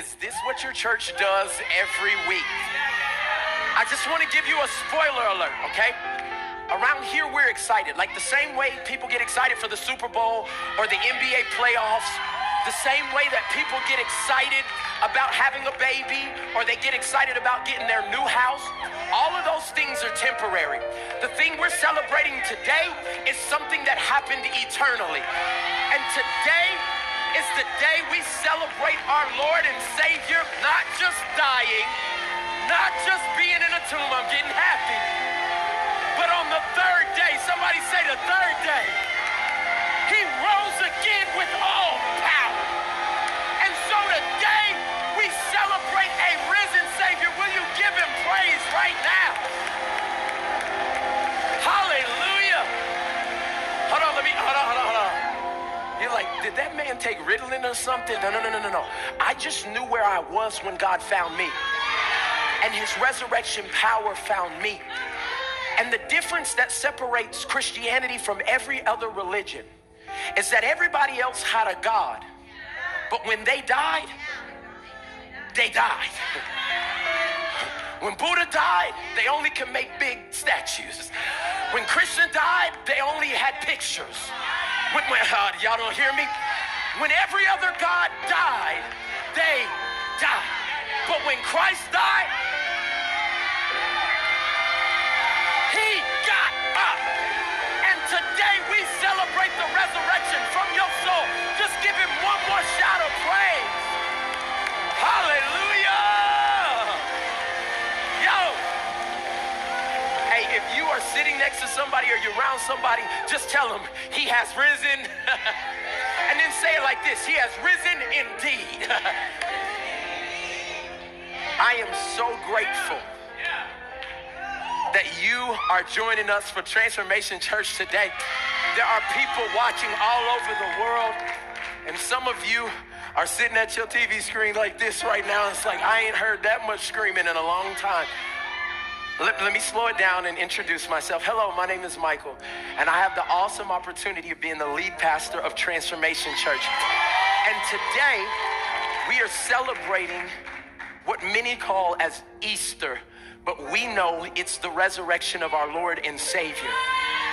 is this what your church does every week? I just want to give you a spoiler alert, okay? Around here, we're excited. Like the same way people get excited for the Super Bowl or the NBA playoffs, the same way that people get excited about having a baby or they get excited about getting their new house. All of those things are temporary. The thing we're celebrating today is something that happened eternally. And today is the day we celebrate our Lord and Savior, not just dying, not just being in a tomb. I'm getting happy. But on the third day, somebody say the third day, he rose did that man take Ritalin or something? No, no, no, no, no, no. I just knew where I was when God found me. And his resurrection power found me. And the difference that separates Christianity from every other religion is that everybody else had a God. But when they died, they died. When Buddha died, they only could make big statues. When Krishna died, they only had pictures. When, when, uh, y'all don't hear me? When every other God died, they died. But when Christ died, next to somebody or you're around somebody, just tell them he has risen. and then say it like this He has risen indeed. I am so grateful that you are joining us for Transformation Church today. There are people watching all over the world, and some of you are sitting at your TV screen like this right now. It's like, I ain't heard that much screaming in a long time. Let, let, me slow it down and introduce myself. Hello, my name is Michael, and I have the awesome opportunity of being the lead pastor of Transformation Church. And today, we are celebrating what many call as Easter, but we know it's the resurrection of our Lord and Savior.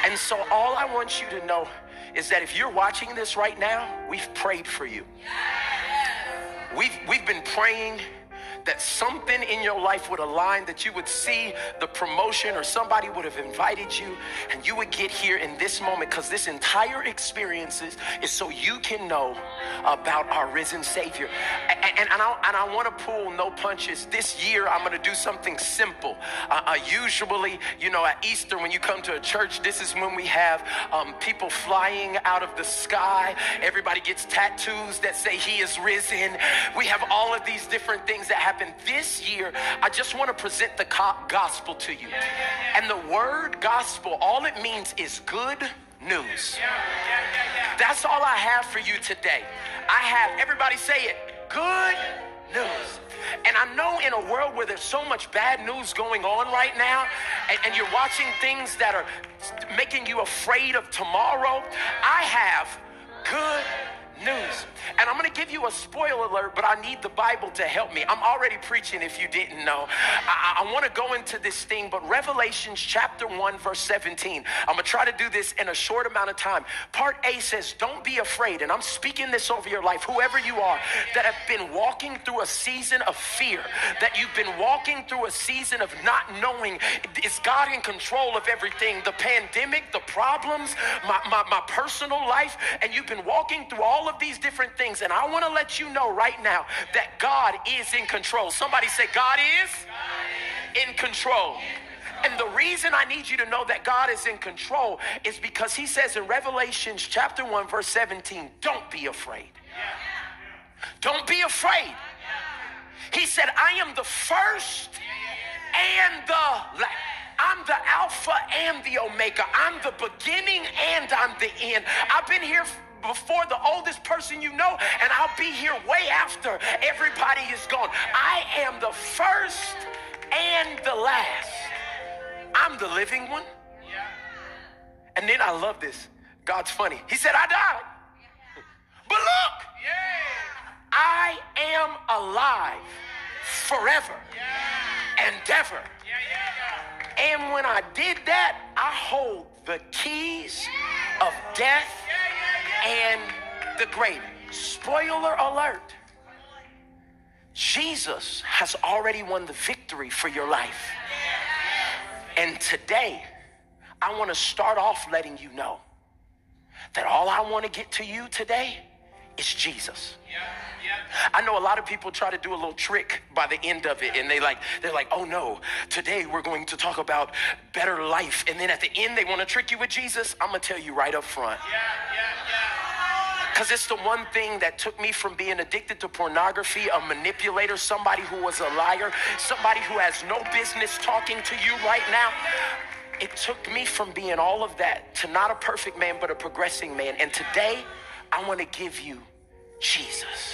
And so, all I want you to know is that if you're watching this right now, we've prayed for you. We've, we've been praying that something in your life would align, that you would see the promotion or somebody would have invited you and you would get here in this moment because this entire experience is, is, so you can know about our risen Savior. And, and, and I, and I want to pull no punches. This year, I'm going to do something simple. Uh, uh, usually, you know, at Easter, when you come to a church, this is when we have um, people flying out of the sky. Everybody gets tattoos that say He is risen. We have all of these different things that happen happen this year, I just want to present the gospel to you. And the word gospel, all it means is good news. That's all I have for you today. I have, everybody say it, good news. And I know in a world where there's so much bad news going on right now, and, and, you're watching things that are making you afraid of tomorrow, I have good news. And I'm going to give you a spoiler alert, but I need the Bible to help me. I'm already preaching if you didn't know. I, I want to go into this thing, but Revelations chapter 1, verse 17. I'm going to try to do this in a short amount of time. Part A says, Don't be afraid. And I'm speaking this over your life, whoever you are that have been walking through a season of fear, that you've been walking through a season of not knowing is God in control of everything, the pandemic, the problems, my, my, my personal life, and you've been walking through all of these different things. And I want to let you know right now that God is in control. Somebody say, God is, God is. in control. And the reason I need you to know that God is in control is because he says in Revelations chapter 1, verse 17, don't be afraid. Don't be afraid. He said, I am the first and the last. I'm the Alpha and the Omega. I'm the beginning and I'm the end. I've been here before the oldest person you know, and I'll be here way after everybody is gone. I am the first and the last. I'm the living one. And then I love this. God's funny. He said, I died. But look, I am alive forever and ever. And when I did that, I hold the keys of death and the grave. Spoiler alert Jesus has already won the victory for your life. And today, I want to start off letting you know that all I want to get to you today is Jesus. I know a lot of people try to do a little trick by the end of it, and they like they're like, "Oh no, today we're going to talk about better life," and then at the end they want to trick you with Jesus. I'm gonna tell you right up front. Because it's the one thing that took me from being addicted to pornography, a manipulator, somebody who was a liar, somebody who has no business talking to you right now. It took me from being all of that to not a perfect man, but a progressing man. And today, I want to give you Jesus.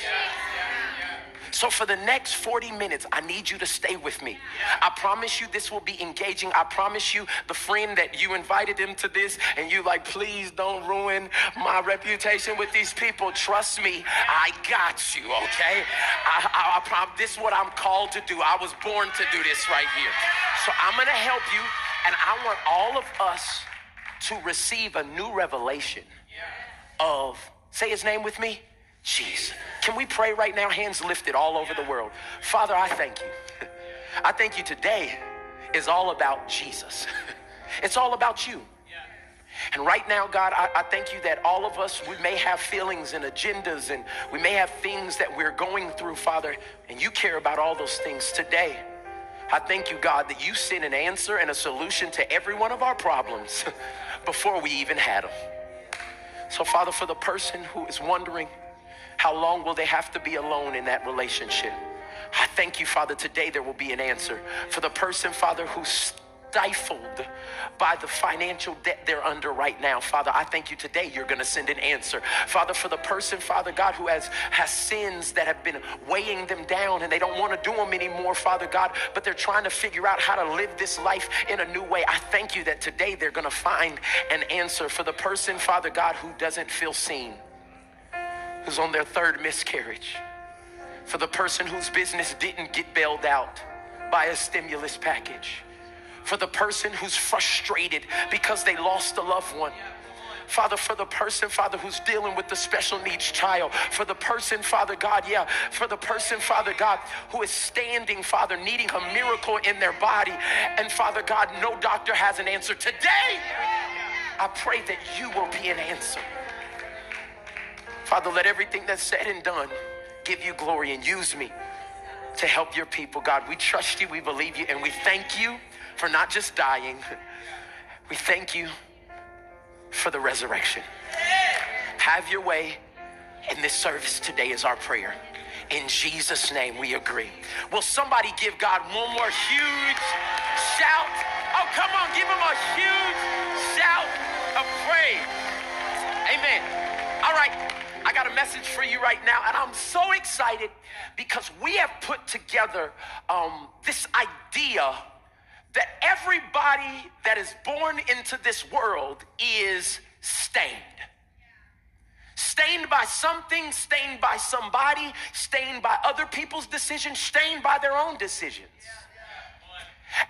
So, for the next 40 minutes, I need you to stay with me. I promise you this will be engaging. I promise you, the friend that you invited him to this, and you like, please don't ruin my reputation with these people. Trust me, I got you, okay? I, I, I prom- this is what I'm called to do. I was born to do this right here. So, I'm gonna help you, and I want all of us to receive a new revelation of, say his name with me, Jesus. Can we pray right now, hands lifted all over the world? Father, I thank you. I thank you today is all about Jesus. It's all about you. And right now, God, I, I, thank you that all of us, we may have feelings and agendas and we may have things that we're going through, Father, and you care about all those things today. I thank you, God, that you sent an answer and a solution to every one of our problems before we even had them. So, Father, for the person who is wondering, how long will they have to be alone in that relationship? I thank you, Father, today there will be an answer. For the person, Father, who's stifled by the financial debt they're under right now. Father, I thank you today you're going to send an answer. Father, for the person, Father God, who has, has sins that have been weighing them down and they don't want to do them anymore, Father God, but they're trying to figure out how to live this life in a new way. I thank you that today they're going to find an answer. For the person, Father God, who doesn't feel seen who's on their third miscarriage, for the person whose business didn't get bailed out by a stimulus package, for the person who's frustrated because they lost a loved one. Father, for the person, Father, who's dealing with the special needs child, for the person, Father God, yeah, for the person, Father God, who is standing, Father, needing a miracle in their body, and Father God, no doctor has an answer. Today, I pray that you will be an answer. Father, let everything that's said and done give you glory and use me to help your people. God, we trust you, we believe you, and we thank you for not just dying, we thank you for the resurrection. Have your way in this service today is our prayer. In Jesus' name, we agree. Will somebody give God one more huge shout? Oh, come on, give him a huge shout of praise. Amen. All right. I got a message for you right now, and I'm so excited because we have put together um, this idea that everybody that is born into this world is stained. Stained by something, stained by somebody, stained by other people's decisions, stained by their own decisions.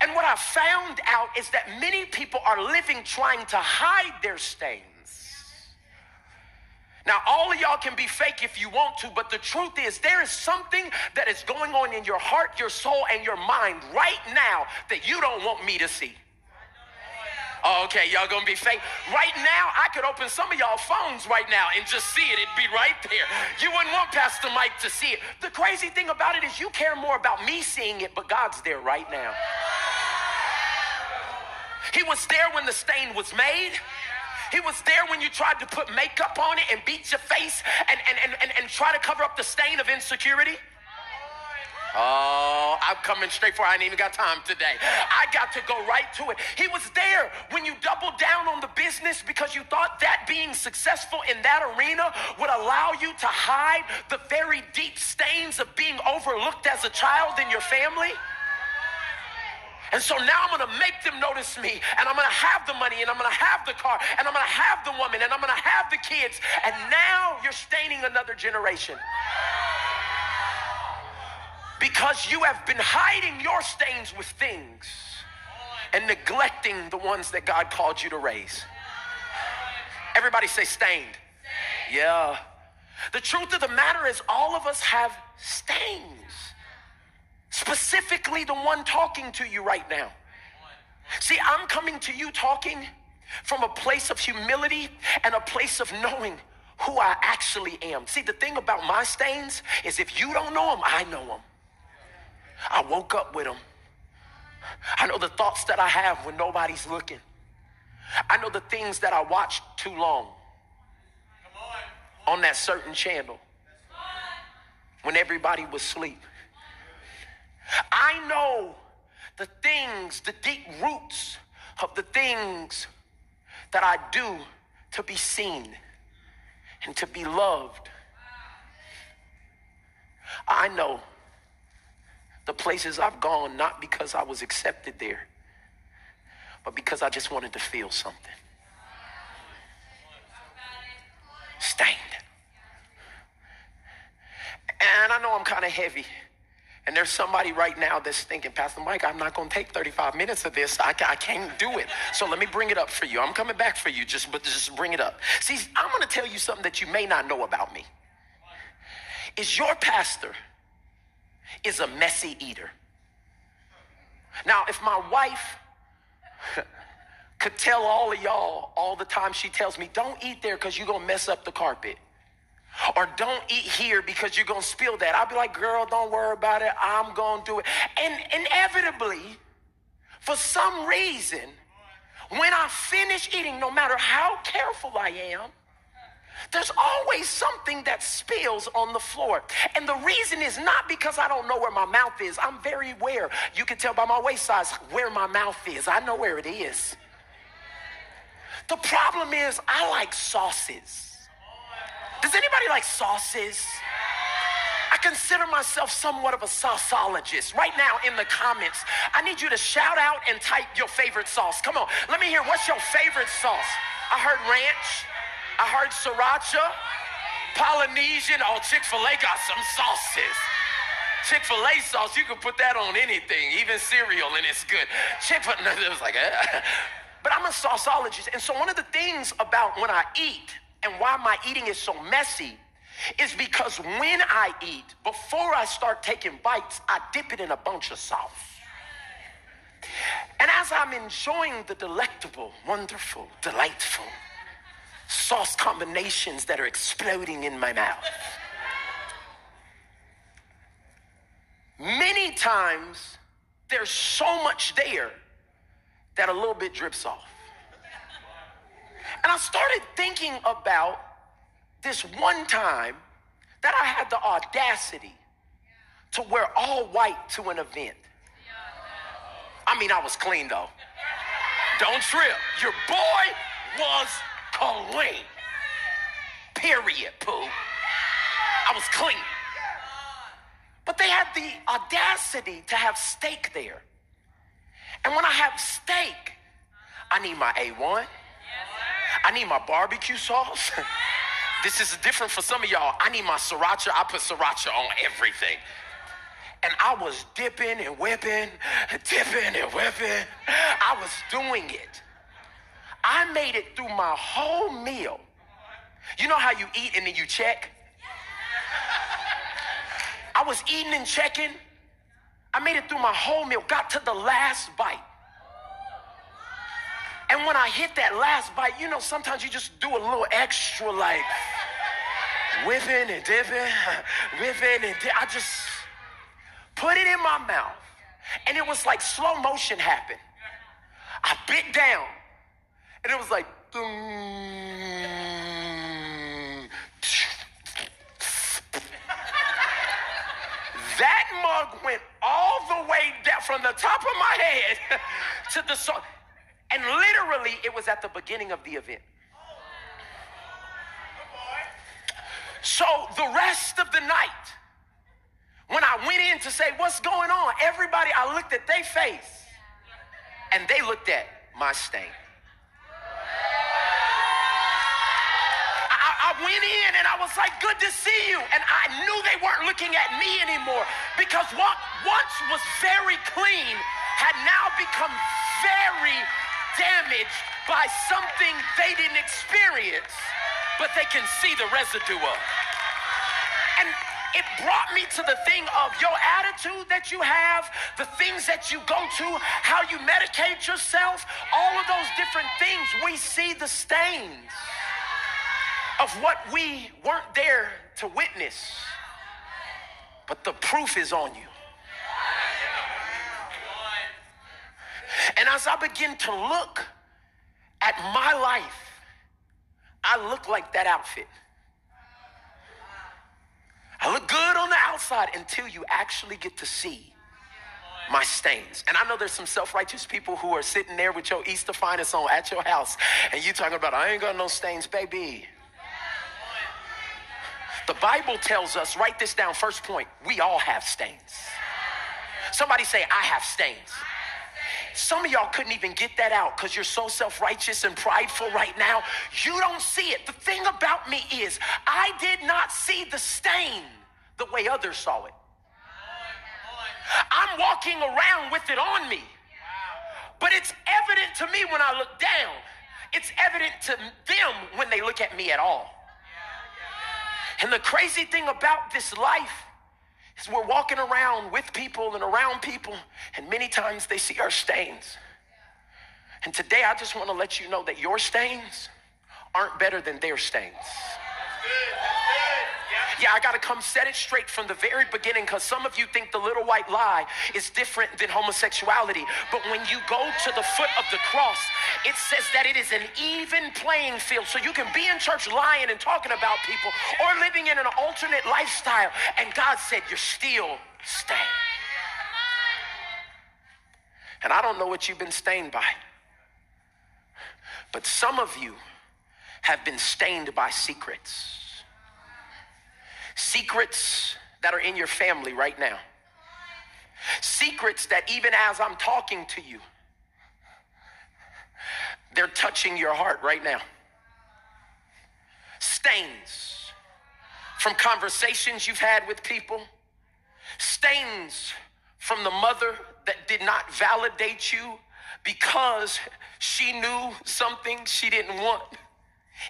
And what I found out is that many people are living trying to hide their stains. Now, all of y'all can be fake if you want to, but the truth is, there is something that is going on in your heart, your soul, and your mind right now that you don't want me to see. Oh, okay, y'all gonna be fake. Right now, I could open some of y'all phones right now and just see it. It'd be right there. You wouldn't want Pastor Mike to see it. The crazy thing about it is you care more about me seeing it, but God's there right now. He was there when the stain was made. He was there when you tried to put makeup on it and beat your face and, and, and, and, and try to cover up the stain of insecurity. Oh, I'm coming straight for. I ain't even got time today. I got to go right to it. He was there when you doubled down on the business because you thought that being successful in that arena would allow you to hide the very deep stains of being overlooked as a child in your family. And so now I'm going to make them notice me, and I'm going to have the money, and I'm going to have the car, and I'm going to have the woman, and I'm going to have the kids. And now you're staining another generation. because you have been hiding your stains with things and neglecting the ones that God called you to raise. Everybody say stained. Yeah. The truth of the matter is, all of us have stains. Specifically, the one talking to you right now. See, I'm coming to you talking from a place of humility and a place of knowing who I actually am. See, the thing about my stains is if you don't know them, I know them. I woke up with them. I know the thoughts that I have when nobody's looking. I know the things that I watched too long on that certain channel when everybody was asleep. I know the things, the deep roots of the things that I do to be seen and to be loved. I know the places I've gone not because I was accepted there, but because I just wanted to feel something. Stained. And I know I'm kind of heavy. And there's somebody right now that's thinking, Pastor Mike, I'm not going to take 35 minutes of this. I, I can't do it. So let me bring it up for you. I'm coming back for you, just but just bring it up. See, I'm going to tell you something that you may not know about me. Is your pastor is a messy eater. Now, if my wife could tell all of y'all all the time she tells me, don't eat there because you're going to mess up the carpet. Or don't eat here because you're going to spill that. I'll be like, girl, don't worry about it. I'm going to do it. And inevitably, for some reason, when I finish eating, no matter how careful I am, there's always something that spills on the floor. And the reason is not because I don't know where my mouth is. I'm very aware. You can tell by my waist size where my mouth is. I know where it is. The problem is, I like sauces. Does anybody like sauces? I consider myself somewhat of a sauceologist. Right now in the comments, I need you to shout out and type your favorite sauce. Come on, let me hear what's your favorite sauce? I heard ranch, I heard sriracha, Polynesian. Oh, Chick fil A got some sauces. Chick fil A sauce, you can put that on anything, even cereal, and it's good. Chick fil A, it was like, eh. but I'm a sauceologist. And so one of the things about when I eat, and why my eating is so messy is because when I eat, before I start taking bites, I dip it in a bunch of sauce. And as I'm enjoying the delectable, wonderful, delightful sauce combinations that are exploding in my mouth, many times there's so much there that a little bit drips off. And I started thinking about this one time that I had the audacity to wear all white to an event. I mean, I was clean though. Don't trip. Your boy was clean. Period, poo. I was clean. But they had the audacity to have steak there. And when I have steak, I need my A1. I need my barbecue sauce. this is different for some of y'all. I need my sriracha. I put sriracha on everything. And I was dipping and whipping, dipping and whipping. I was doing it. I made it through my whole meal. You know how you eat and then you check? I was eating and checking. I made it through my whole meal, got to the last bite. And when I hit that last bite, you know, sometimes you just do a little extra, like whipping and dipping, whipping and I just put it in my mouth. And it was like slow motion happened. I bit down, and it was like, that mug went all the way down from the top of my head to the so and literally, it was at the beginning of the event. So the rest of the night, when I went in to say, What's going on? Everybody, I looked at their face and they looked at my stain. I, I went in and I was like, good to see you. And I knew they weren't looking at me anymore because what once was very clean had now become very damaged by something they didn't experience, but they can see the residue of. And it brought me to the thing of your attitude that you have, the things that you go to, how you medicate yourself, all of those different things. We see the stains of what we weren't there to witness. But the proof is on you. And as I begin to look at my life, I look like that outfit. I look good on the outside until you actually get to see my stains. And I know there's some self-righteous people who are sitting there with your Easter finest on at your house, and you talking about, I ain't got no stains, baby. The Bible tells us, write this down, first point, we all have stains. Somebody say, I have stains. Some of y'all couldn't even get that out because you're so self righteous and prideful right now. You don't see it. The thing about me is, I did not see the stain the way others saw it. I'm walking around with it on me. But it's evident to me when I look down, it's evident to them when they look at me at all. And the crazy thing about this life is we're walking around with people and around people, and many times they see our stains. And today I just want to let you know that your stains aren't better than their stains. Yeah, I got to come set it straight from the very beginning because some of you think the little white lie is different than homosexuality. But when you go to the foot of the cross, it says that it is an even playing field. So you can be in church lying and talking about people or living in an alternate lifestyle. And God said, You're still stained. And I don't know what you've been stained by, but some of you have been stained by secrets secrets that are in your family right now. Secrets that even as I'm talking to you, they're touching your heart right now. Stains from conversations you've had with people, stains from the mother that did not validate you because she knew something she didn't want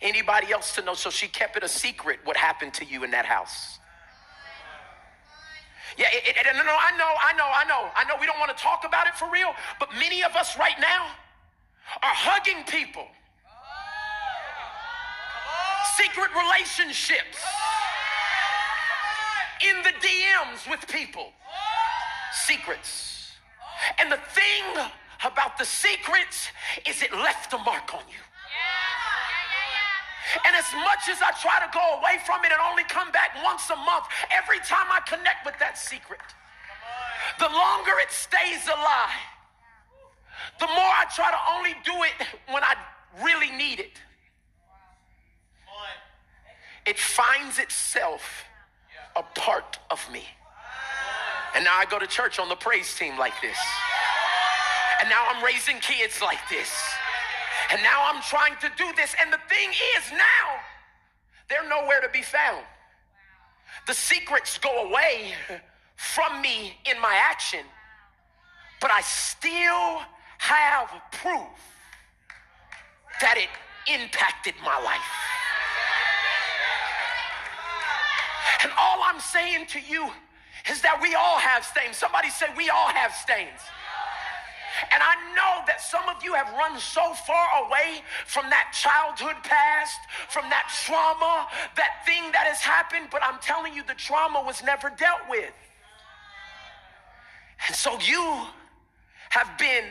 anybody else to know. So she kept it a secret what happened to you in that house. Yeah, it, it, no, no, I know, I know, I know, I know we don't want to talk about it for real, but many of us right now are hugging people. Secret relationships in the DMs with people. Secrets. And the thing about the secrets is it left a mark on you. And as much as I try to go away from it and only come back once a month, every time I connect with that secret, the longer it stays alive, the more I try to only do it when I really need it. It finds itself a part of me. And now I go to church on the praise team like this. And now I'm raising kids like this. And now I'm trying to do this. And the thing is, now they're nowhere to be found. The secrets go away from me in my action, but I still have proof that it impacted my life. And all I'm saying to you is that we all have stains. Somebody say, We all have stains. And I know that some of you have run so far away from that childhood past, from that trauma, that thing that has happened, but I'm telling you, the trauma was never dealt with. And so you have been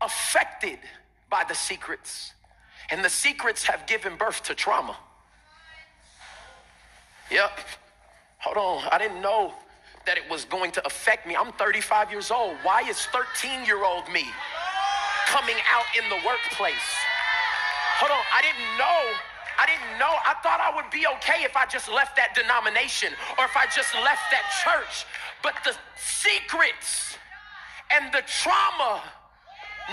affected by the secrets, and the secrets have given birth to trauma. Yep. Hold on. I didn't know that it was going to affect me. I'm 35 years old. Why is 13 year old me coming out in the workplace? Hold on, I didn't know. I didn't know. I thought I would be okay if I just left that denomination or if I just left that church. But the secrets and the trauma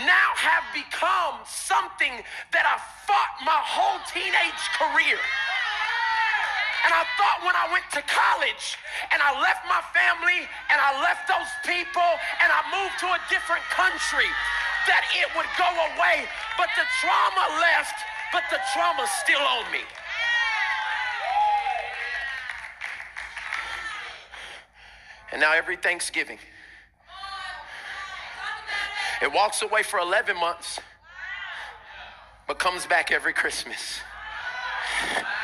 now have become something that I fought my whole teenage career. And I thought when I went to college and I left my family and I left those people and I moved to a different country that it would go away. But the trauma left, but the trauma's still on me. And now every Thanksgiving, it walks away for 11 months, but comes back every Christmas.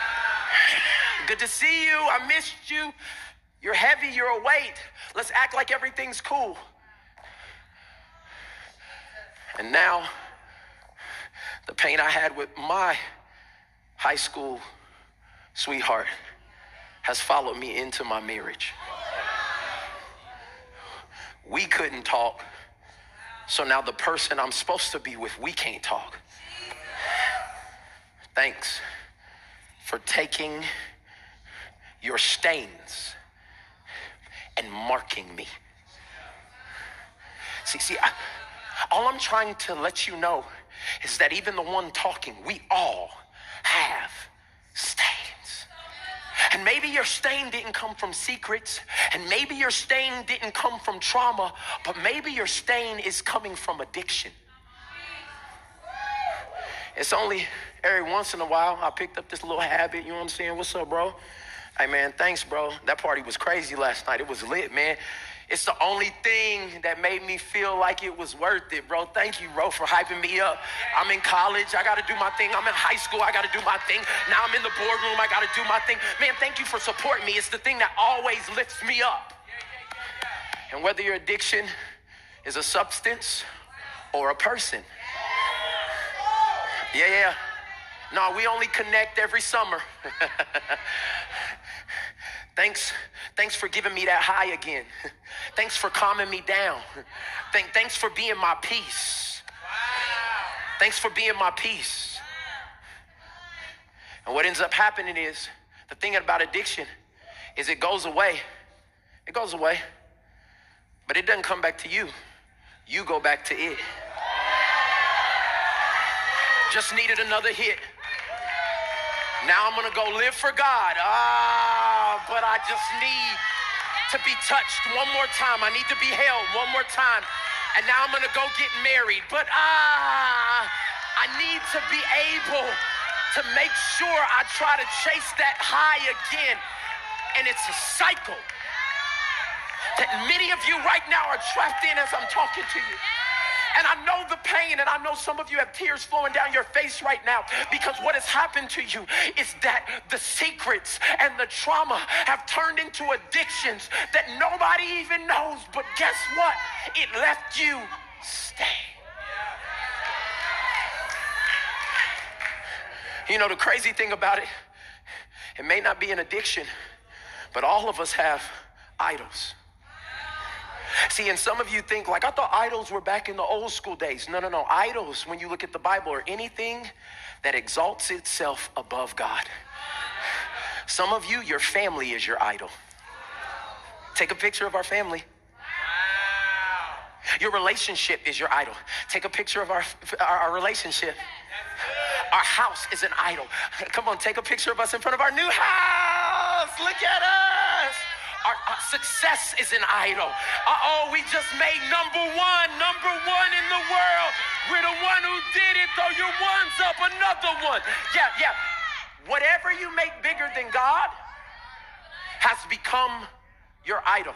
Good to see you. I missed you. You're heavy, you're a weight. Let's act like everything's cool. And now, the pain I had with my high school sweetheart has followed me into my marriage. We couldn't talk, so now the person I'm supposed to be with, we can't talk. Thanks for taking your stains and marking me. See, see, I, all I'm trying to let you know is that even the one talking, we all have stains. And maybe your stain didn't come from secrets, and maybe your stain didn't come from trauma, but maybe your stain is coming from addiction. It's only every once in a while I picked up this little habit, you know what I'm saying? What's up, bro? Hey man, thanks, bro. That party was crazy last night. It was lit, man. It's the only thing that made me feel like it was worth it, bro. Thank you, bro, for hyping me up. I'm in college. I got to do my thing. I'm in high school. I got to do my thing. Now I'm in the boardroom. I got to do my thing. Man, thank you for supporting me. It's the thing that always lifts me up. And whether your addiction is a substance or a person. Yeah, yeah. No, we only connect every summer. Thanks, thanks for giving me that high again. Thanks for calming me down. Thank, thanks for being my peace. Thanks for being my peace. And what ends up happening is the thing about addiction is it goes away. It goes away. But it doesn't come back to you. You go back to it. Just needed another hit. Now I'm gonna go live for God. Ah, but I just need to be touched one more time. I need to be held one more time. And now I'm gonna go get married. But ah, I need to be able to make sure I try to chase that high again. And it's a cycle that many of you right now are trapped in as I'm talking to you. And I know the pain, and I know some of you have tears flowing down your face right now because what has happened to you is that the secrets and the trauma have turned into addictions that nobody even knows. But guess what? It left you stay. You know, the crazy thing about it, it may not be an addiction, but all of us have idols. See, and some of you think, like, I thought idols were back in the old school days. No, no, no. Idols, when you look at the Bible, are anything that exalts itself above God. Some of you, your family is your idol. Take a picture of our family. Your relationship is your idol. Take a picture of our, our, our relationship. Our house is an idol. Come on, take a picture of us in front of our new house. Look at us. Our, our success is an idol. Oh, we just made number one, number one in the world. We're the one who did it. Throw your ones up, another one. Yeah, yeah. Whatever you make bigger than God has become your idol.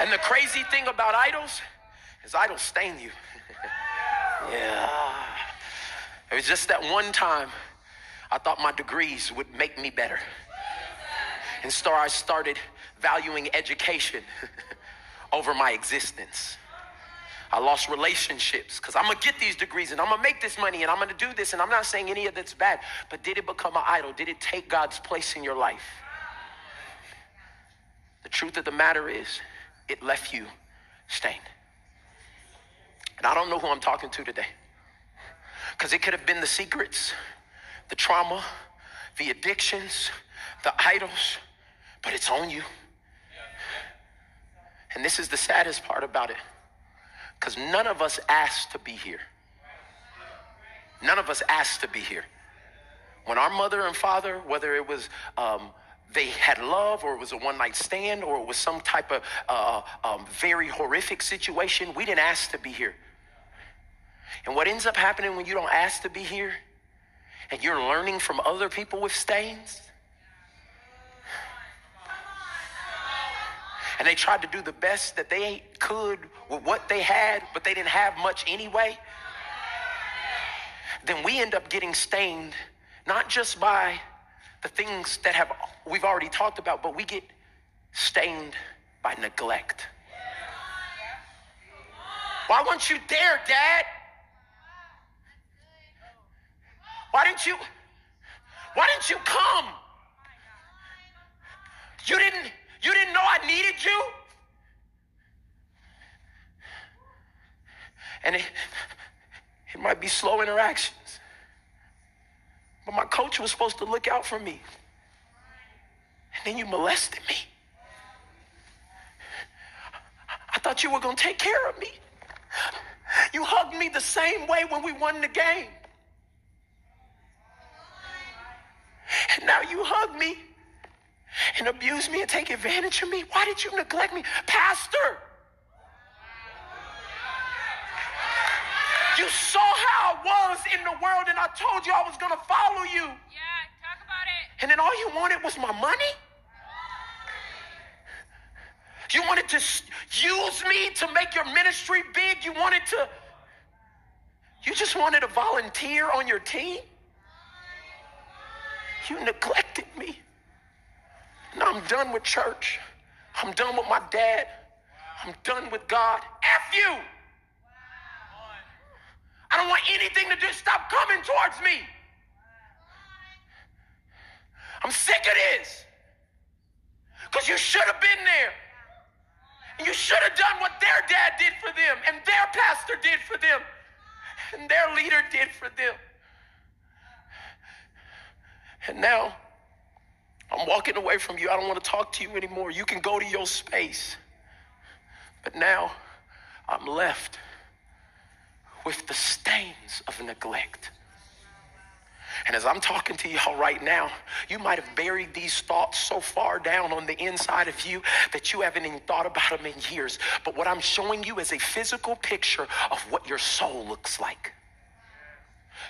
And the crazy thing about idols is idols stain you. yeah. It was just that one time I thought my degrees would make me better. And so I started valuing education over my existence. I lost relationships because I'm gonna get these degrees and I'm gonna make this money and I'm gonna do this. And I'm not saying any of that's bad, but did it become an idol? Did it take God's place in your life? The truth of the matter is, it left you stained. And I don't know who I'm talking to today because it could have been the secrets, the trauma, the addictions, the idols but it's on you. And this is the saddest part about it because none of us asked to be here. None of us asked to be here. When our mother and father, whether it was um, they had love or it was a one night stand or it was some type of uh, um, very horrific situation, we didn't ask to be here. And what ends up happening when you don't ask to be here and you're learning from other people with stains? And they tried to do the best that they could with what they had, but they didn't have much anyway. Then we end up getting stained, not just by the things that have we've already talked about, but we get stained by neglect. Why weren't you there, Dad? Why didn't you? Why didn't you come? You didn't you didn't know I needed you? And it, it might be slow interactions. But my coach was supposed to look out for me. And then you molested me. I thought you were going to take care of me. You hugged me the same way when we won the game. And now you hug me and abuse me and take advantage of me. Why did you neglect me? Pastor! You saw how I was in the world, and I told you I was going to follow you. Yeah, talk about it. And then all you wanted was my money? You wanted to use me to make your ministry big? You wanted to, you just wanted to volunteer on your team? You neglected me. Now I'm done with church. I'm done with my dad. I'm done with God. F you. I don't want anything to do. Stop coming towards me. I'm sick of this. Because you should have been there. And you should have done what their dad did for them, and their pastor did for them, and their leader did for them. And now, I'm walking away from you. I don't want to talk to you anymore. You can go to your space. But now, I'm left with the stains of neglect. And as I'm talking to y'all right now, you might have buried these thoughts so far down on the inside of you that you haven't even thought about them in years. But what I'm showing you is a physical picture of what your soul looks like.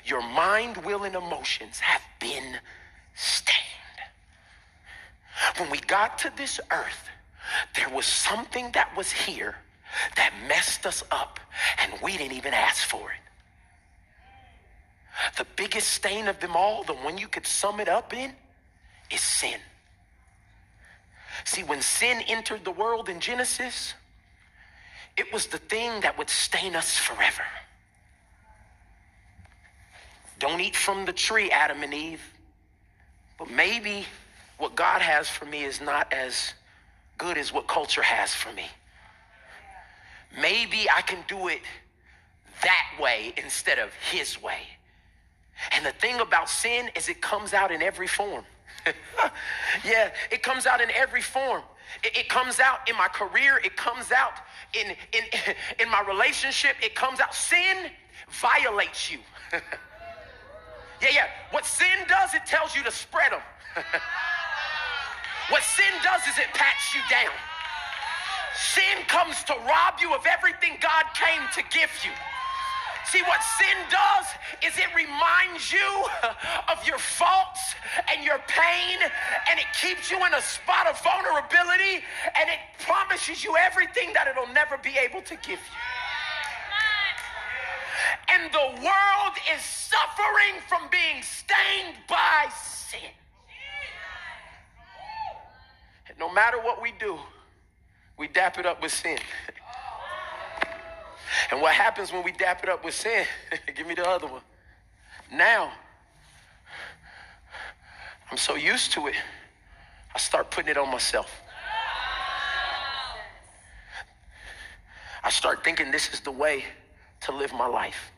Your mind, will, and emotions have been stained. When we got to this earth, there was something that was here that messed us up, and we didn't even ask for it. The biggest stain of them all, the one you could sum it up in, is sin. See, when sin entered the world in Genesis, it was the thing that would stain us forever. Don't eat from the tree, Adam and Eve. But maybe what God has for me is not as good as what culture has for me maybe I can do it that way instead of his way. And the thing about sin is it comes out in every form. yeah, it comes out in every form. It, it, comes out in my career. It comes out in, in, in my relationship. It comes out. Sin violates you. yeah, yeah. What sin does, it tells you to spread them. what sin does is it pats you down. Sin comes to rob you of everything God came to give you. See, what sin does is it reminds you of your faults and your pain, and it keeps you in a spot of vulnerability, and it promises you everything that it'll never be able to give you. And the world is suffering from being stained by sin. And no matter what we do, we dap it up with sin. and what happens when we dap it up with sin? Give me the other one. Now, I'm so used to it, I start putting it on myself. I start thinking this is the way to live my life.